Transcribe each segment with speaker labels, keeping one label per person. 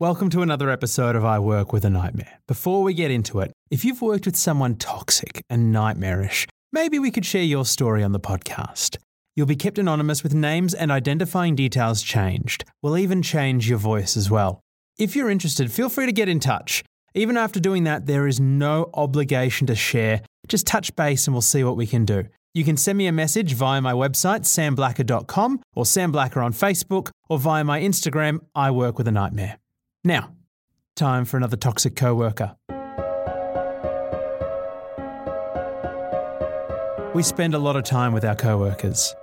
Speaker 1: welcome to another episode of I Work with a Nightmare. Before we get into it, if you've worked with someone toxic and nightmarish, maybe we could share your story on the podcast. You'll be kept anonymous with names and identifying details changed. We'll even change your voice as well. If you're interested, feel free to get in touch. Even after doing that, there is no obligation to share. Just touch base and we'll see what we can do. You can send me a message via my website, samblacker.com, or Sam Blacker on Facebook, or via my Instagram, I Work With a Nightmare. Now, time for another toxic coworker. We spend a lot of time with our coworkers.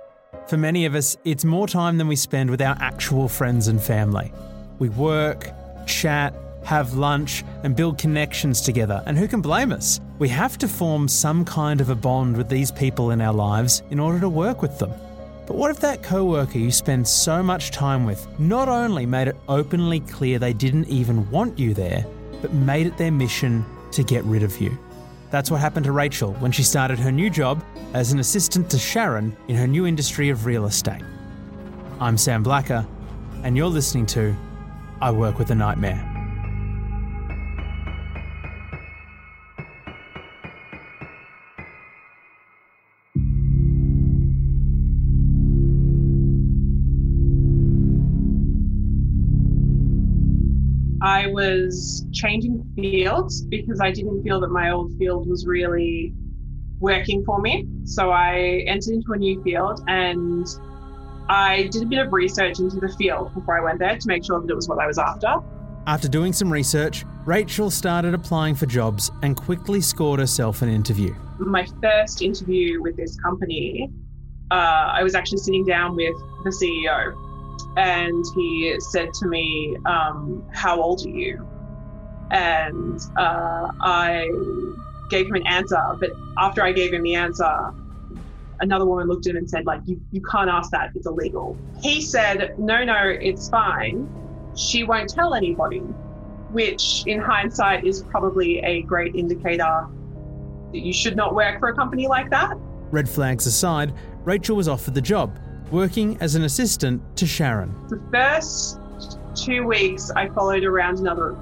Speaker 1: For many of us, it's more time than we spend with our actual friends and family. We work, chat, have lunch, and build connections together, and who can blame us? We have to form some kind of a bond with these people in our lives in order to work with them. But what if that coworker you spend so much time with not only made it openly clear they didn't even want you there, but made it their mission to get rid of you? That's what happened to Rachel when she started her new job as an assistant to Sharon in her new industry of real estate. I'm Sam Blacker, and you're listening to I Work with a Nightmare.
Speaker 2: Was changing fields because I didn't feel that my old field was really working for me. So I entered into a new field and I did a bit of research into the field before I went there to make sure that it was what I was after.
Speaker 1: After doing some research, Rachel started applying for jobs and quickly scored herself an interview.
Speaker 2: My first interview with this company, uh, I was actually sitting down with the CEO and he said to me, um, How old are you? And uh, I gave him an answer, but after I gave him the answer, another woman looked at him and said, like, you, you can't ask that, it's illegal. He said, No, no, it's fine. She won't tell anybody, which in hindsight is probably a great indicator that you should not work for a company like that.
Speaker 1: Red flags aside, Rachel was offered the job, working as an assistant to Sharon.
Speaker 2: The first two weeks, I followed around another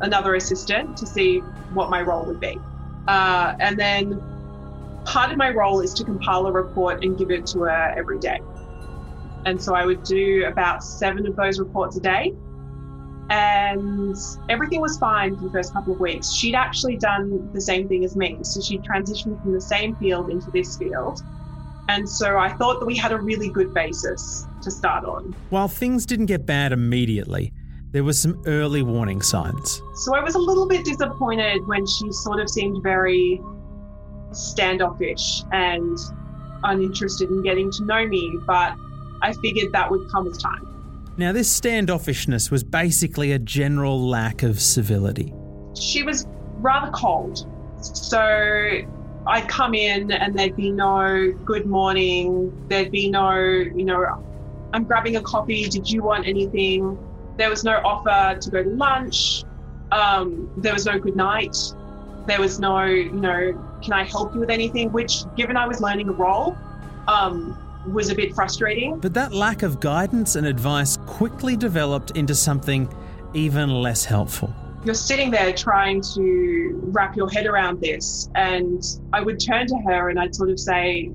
Speaker 2: another assistant to see what my role would be, uh, and then part of my role is to compile a report and give it to her every day. And so I would do about seven of those reports a day. And everything was fine for the first couple of weeks. She'd actually done the same thing as me. So she transitioned from the same field into this field. And so I thought that we had a really good basis to start on.
Speaker 1: While things didn't get bad immediately, there were some early warning signs.
Speaker 2: So I was a little bit disappointed when she sort of seemed very standoffish and uninterested in getting to know me, but I figured that would come with time.
Speaker 1: Now, this standoffishness was basically a general lack of civility.
Speaker 2: She was rather cold. So I'd come in and there'd be no good morning. There'd be no, you know, I'm grabbing a coffee. Did you want anything? There was no offer to go to lunch. Um, there was no good night. There was no, you know, can I help you with anything? Which, given I was learning a role, um, was a bit frustrating.
Speaker 1: But that lack of guidance and advice quickly developed into something even less helpful.
Speaker 2: You're sitting there trying to wrap your head around this, and I would turn to her and I'd sort of say,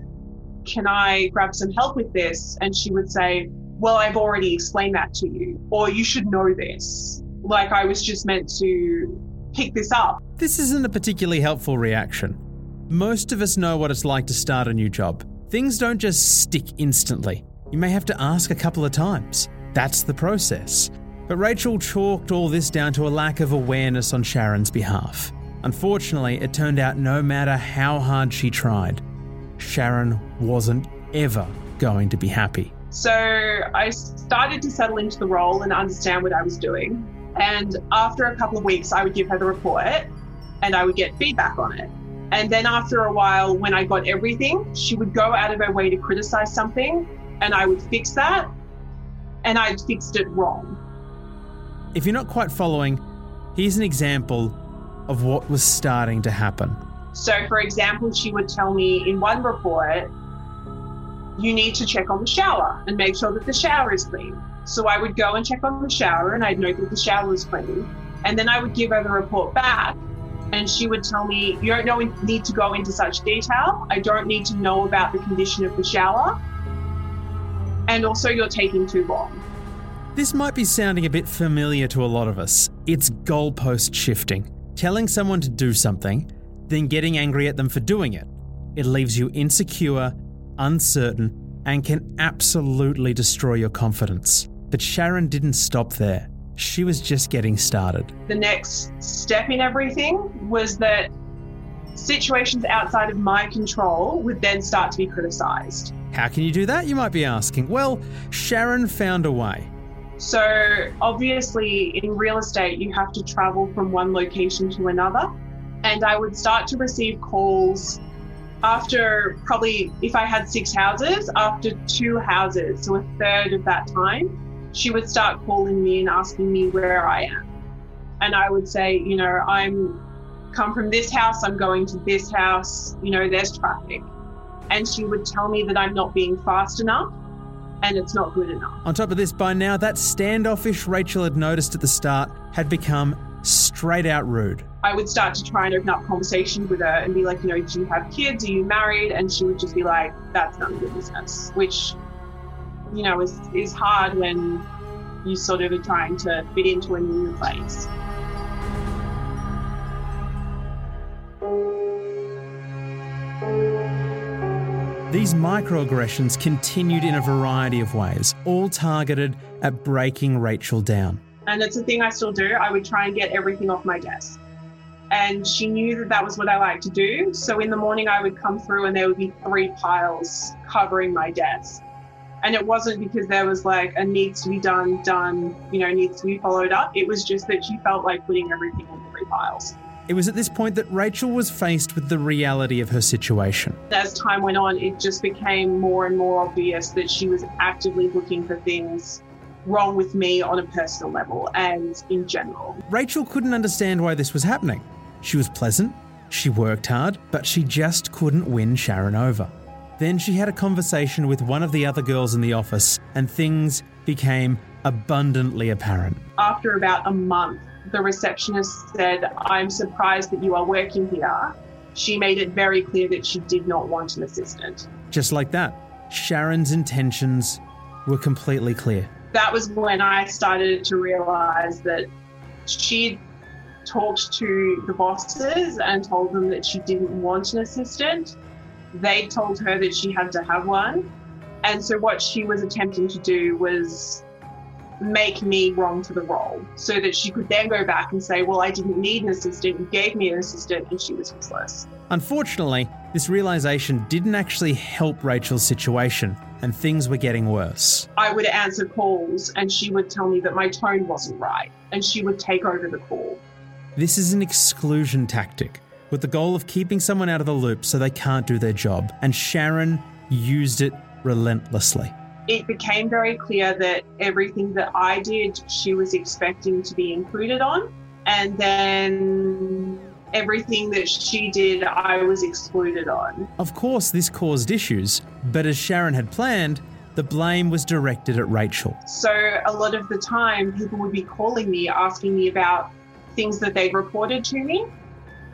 Speaker 2: Can I grab some help with this? And she would say, Well, I've already explained that to you, or you should know this. Like I was just meant to pick this up.
Speaker 1: This isn't a particularly helpful reaction. Most of us know what it's like to start a new job. Things don't just stick instantly. You may have to ask a couple of times. That's the process. But Rachel chalked all this down to a lack of awareness on Sharon's behalf. Unfortunately, it turned out no matter how hard she tried, Sharon wasn't ever going to be happy.
Speaker 2: So I started to settle into the role and understand what I was doing. And after a couple of weeks, I would give her the report and I would get feedback on it. And then after a while, when I got everything, she would go out of her way to criticize something and I would fix that and I'd fixed it wrong.
Speaker 1: If you're not quite following, here's an example of what was starting to happen.
Speaker 2: So, for example, she would tell me in one report, you need to check on the shower and make sure that the shower is clean. So I would go and check on the shower and I'd note that the shower was clean. And then I would give her the report back and she would tell me, You don't need to go into such detail. I don't need to know about the condition of the shower. And also, you're taking too long.
Speaker 1: This might be sounding a bit familiar to a lot of us. It's goalpost shifting. Telling someone to do something, then getting angry at them for doing it. It leaves you insecure, uncertain, and can absolutely destroy your confidence. But Sharon didn't stop there. She was just getting started.
Speaker 2: The next step in everything was that situations outside of my control would then start to be criticized.
Speaker 1: How can you do that, you might be asking? Well, Sharon found a way.
Speaker 2: So, obviously, in real estate, you have to travel from one location to another. And I would start to receive calls after probably, if I had six houses, after two houses, so a third of that time, she would start calling me and asking me where I am. And I would say, you know, I'm come from this house, I'm going to this house, you know, there's traffic. And she would tell me that I'm not being fast enough and it's not good enough.
Speaker 1: On top of this, by now, that standoffish Rachel had noticed at the start had become straight out rude.
Speaker 2: I would start to try and open up conversations with her and be like, you know, do you have kids? Are you married? And she would just be like, that's none of your business, which, you know, is, is hard when you sort of are trying to fit into a new place.
Speaker 1: These microaggressions continued in a variety of ways, all targeted at breaking Rachel down.
Speaker 2: And it's a thing I still do. I would try and get everything off my desk. And she knew that that was what I like to do. So in the morning, I would come through and there would be three piles covering my desk. And it wasn't because there was like a needs to be done, done, you know, needs to be followed up. It was just that she felt like putting everything in three piles.
Speaker 1: It was at this point that Rachel was faced with the reality of her situation.
Speaker 2: As time went on, it just became more and more obvious that she was actively looking for things wrong with me on a personal level and in general.
Speaker 1: Rachel couldn't understand why this was happening. She was pleasant, she worked hard, but she just couldn't win Sharon over. Then she had a conversation with one of the other girls in the office, and things became abundantly apparent.
Speaker 2: After about a month, the receptionist said, I'm surprised that you are working here. She made it very clear that she did not want an assistant.
Speaker 1: Just like that, Sharon's intentions were completely clear.
Speaker 2: That was when I started to realize that she talked to the bosses and told them that she didn't want an assistant. They told her that she had to have one. And so, what she was attempting to do was make me wrong for the role so that she could then go back and say, Well, I didn't need an assistant, you gave me an assistant, and she was useless.
Speaker 1: Unfortunately, this realization didn't actually help Rachel's situation, and things were getting worse.
Speaker 2: I would answer calls, and she would tell me that my tone wasn't right, and she would take over the call.
Speaker 1: This is an exclusion tactic with the goal of keeping someone out of the loop so they can't do their job, and Sharon used it relentlessly
Speaker 2: it became very clear that everything that I did, she was expecting to be included on. And then everything that she did, I was excluded on.
Speaker 1: Of course, this caused issues, but as Sharon had planned, the blame was directed at Rachel.
Speaker 2: So a lot of the time, people would be calling me, asking me about things that they'd reported to me.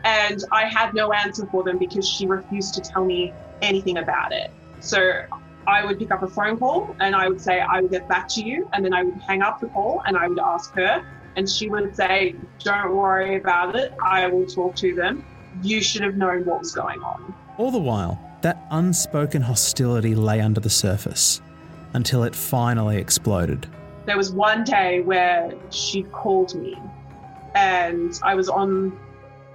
Speaker 2: And I had no answer for them because she refused to tell me anything about it. So I would pick up a phone call and I would say, I will get back to you. And then I would hang up the call and I would ask her. And she would say, Don't worry about it. I will talk to them. You should have known what was going on.
Speaker 1: All the while, that unspoken hostility lay under the surface. until it finally exploded.
Speaker 2: There was one day where she called me and I was on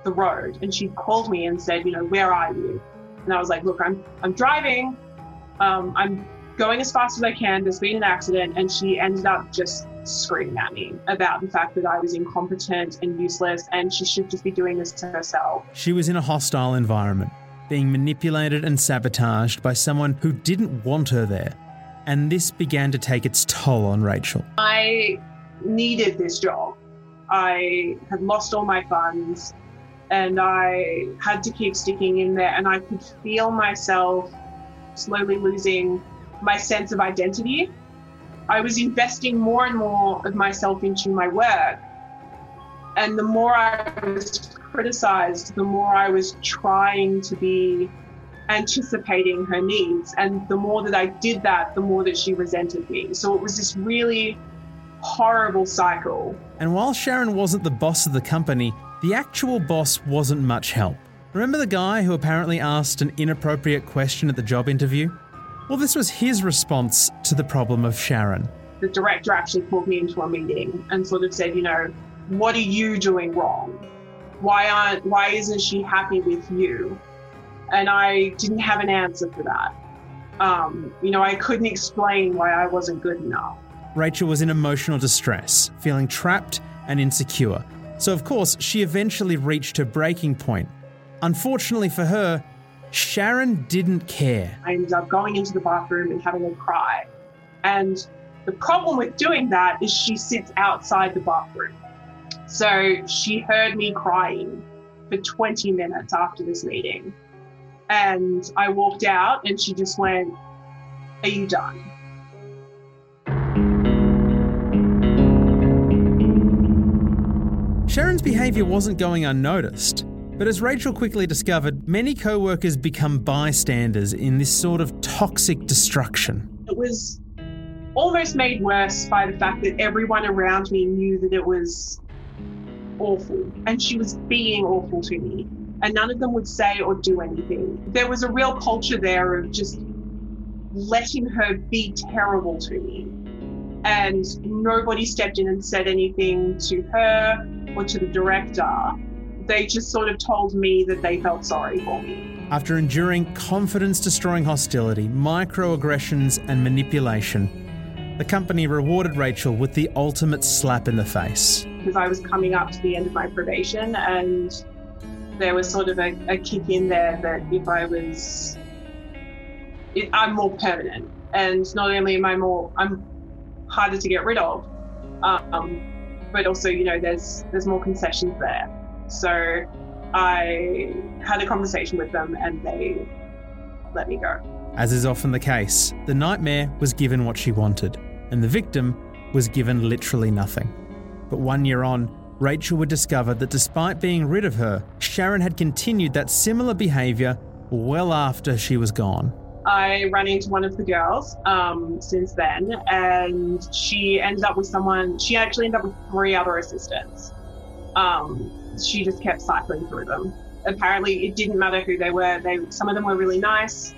Speaker 2: the road and she called me and said, you know, where are you? And I was like, look, I'm I'm driving. Um, I'm going as fast as I can. There's been an accident. And she ended up just screaming at me about the fact that I was incompetent and useless and she should just be doing this to herself.
Speaker 1: She was in a hostile environment, being manipulated and sabotaged by someone who didn't want her there. And this began to take its toll on Rachel.
Speaker 2: I needed this job. I had lost all my funds and I had to keep sticking in there. And I could feel myself slowly losing my sense of identity. I was investing more and more of myself into my work. And the more I was criticized, the more I was trying to be anticipating her needs. And the more that I did that, the more that she resented me. So it was this really horrible cycle.
Speaker 1: And while Sharon wasn't the boss of the company, the actual boss wasn't much help. Remember the guy who apparently asked an inappropriate question at the job interview? Well, this was his response to the problem of Sharon.
Speaker 2: The director actually called me into a meeting and sort of said, you know, what are you doing wrong? Why aren't why isn't she happy with you? And I didn't have an answer for that. Um, you know, I couldn't explain why I wasn't good enough.
Speaker 1: Rachel was in emotional distress, feeling trapped and insecure. So, of course, she eventually reached her breaking point. Unfortunately for her, Sharon didn't care.
Speaker 2: I ended up going into the bathroom and having a cry. And the problem with doing that is she sits outside the bathroom. So she heard me crying for 20 minutes after this meeting. And I walked out and she just went, Are you done?
Speaker 1: Sharon's behaviour wasn't going unnoticed. But as Rachel quickly discovered, many co workers become bystanders in this sort of toxic destruction.
Speaker 2: It was almost made worse by the fact that everyone around me knew that it was awful and she was being awful to me. And none of them would say or do anything. There was a real culture there of just letting her be terrible to me. And nobody stepped in and said anything to her or to the director they just sort of told me that they felt sorry for me.
Speaker 1: After enduring confidence destroying hostility, microaggressions, and manipulation, the company rewarded Rachel with the ultimate slap in the face.
Speaker 2: Because I was coming up to the end of my probation, and there was sort of a, a kick in there that if I was, it, I'm more permanent, and not only am I more, I'm harder to get rid of, um, but also you know there's there's more concessions there. So I had a conversation with them and they let me go.
Speaker 1: As is often the case, the nightmare was given what she wanted, and the victim was given literally nothing. But one year on, Rachel would discover that despite being rid of her, Sharon had continued that similar behaviour well after she was gone.
Speaker 2: I ran into one of the girls um, since then, and she ended up with someone, she actually ended up with three other assistants. Um, she just kept cycling through them. Apparently, it didn't matter who they were. They some of them were really nice.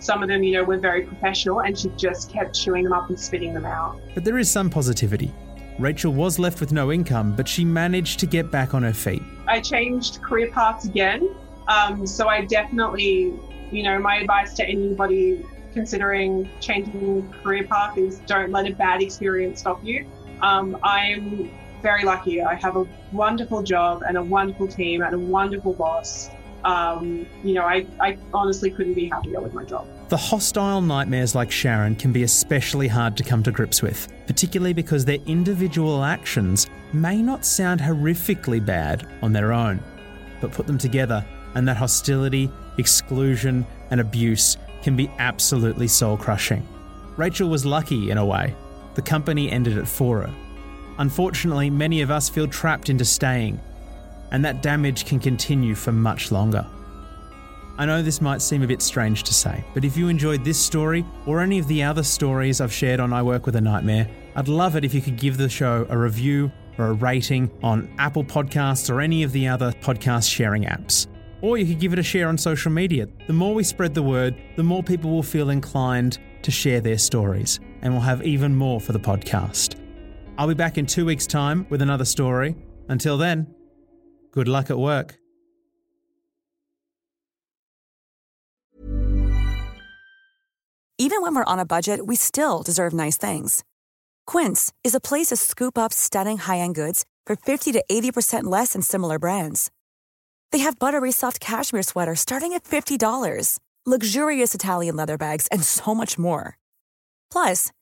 Speaker 2: Some of them, you know, were very professional, and she just kept chewing them up and spitting them out.
Speaker 1: But there is some positivity. Rachel was left with no income, but she managed to get back on her feet.
Speaker 2: I changed career paths again. Um, so I definitely, you know, my advice to anybody considering changing career path is don't let a bad experience stop you. Um, I'm very lucky. I have a wonderful job and a wonderful team and a wonderful boss. Um, you know, I, I honestly couldn't be happier with my job.
Speaker 1: The hostile nightmares like Sharon can be especially hard to come to grips with, particularly because their individual actions may not sound horrifically bad on their own, but put them together, and that hostility, exclusion, and abuse can be absolutely soul crushing. Rachel was lucky in a way. The company ended it for her, Unfortunately, many of us feel trapped into staying, and that damage can continue for much longer. I know this might seem a bit strange to say, but if you enjoyed this story or any of the other stories I've shared on I Work with a Nightmare, I'd love it if you could give the show a review or a rating on Apple Podcasts or any of the other podcast sharing apps. Or you could give it a share on social media. The more we spread the word, the more people will feel inclined to share their stories. and we'll have even more for the podcast. I'll be back in two weeks' time with another story. Until then, good luck at work.
Speaker 3: Even when we're on a budget, we still deserve nice things. Quince is a place to scoop up stunning high end goods for 50 to 80% less than similar brands. They have buttery soft cashmere sweaters starting at $50, luxurious Italian leather bags, and so much more. Plus,